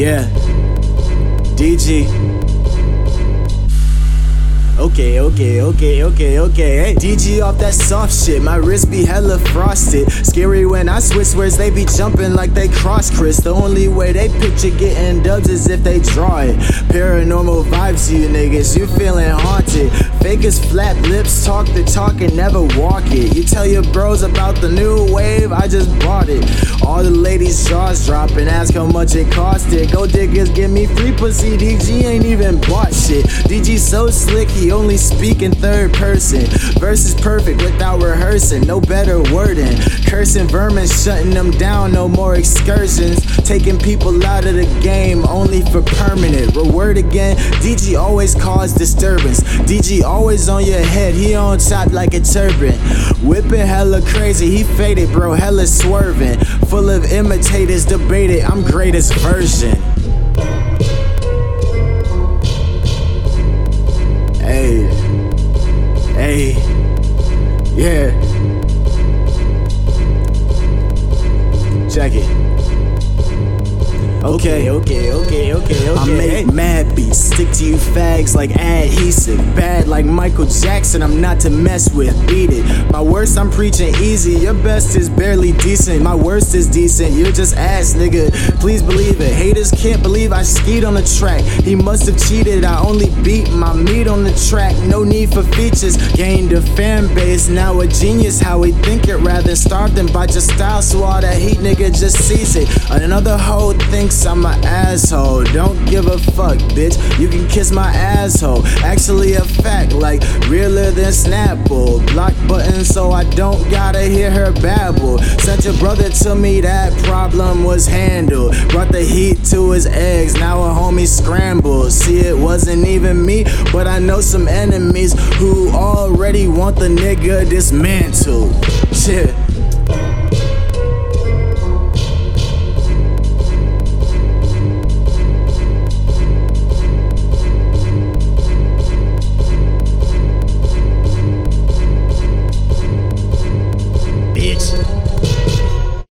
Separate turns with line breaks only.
Yeah. DG. Okay, okay, okay, okay, okay. Hey, DG off that soft shit. My wrist be hella frosted. Scary when I switch words, they be jumping like they cross Chris. The only way they picture getting dubs is if they draw it. Paranormal vibes, you niggas. You feeling haunted. Fakers flap lips, talk the talk and never walk it. You tell your bros about the new wave, I just bought it. All the ladies' jaws drop and ask how much it costed. Go diggers, give me free pussy. DG ain't even bought shit. DG so slick, he only speak in third person. Verse is perfect without rehearsing, no better wording. Cursing vermin, shutting them down, no more excursions. Taking people out of the game only for permanent. Reword again, DG always cause disturbance. DG always on your head, he on top like a turban. Whipping hella crazy, he faded, bro, hella swerving. Full of imitators, debated, I'm greatest version. Hey, hey, yeah. Check it. Okay, okay, okay, okay, okay. I make mad beats, stick to you fags like adhesive. Bad like Michael Jackson, I'm not to mess with. Beat it. My worst, I'm preaching easy. Your best is barely decent. My worst is decent. You're just ass, nigga. Please believe it. Haters can't believe I skied on the track. He must have cheated. I only beat my meat on the track. No need for features. Gained a fan base. Now a genius. How we think it rather starve than by just style. So all that heat, nigga, just sees it. Another hoe thinks I'm an asshole. Don't give a fuck, bitch. You can kiss my asshole. Actually, a fact, like realer than Snapple. Block button so I don't gotta hear her babble. Sent your brother to me, that problem was handled. Brought the heat to his eggs, now a homie scrambled. See, it wasn't even me, but I know some enemies who already want the nigga dismantled. Shit.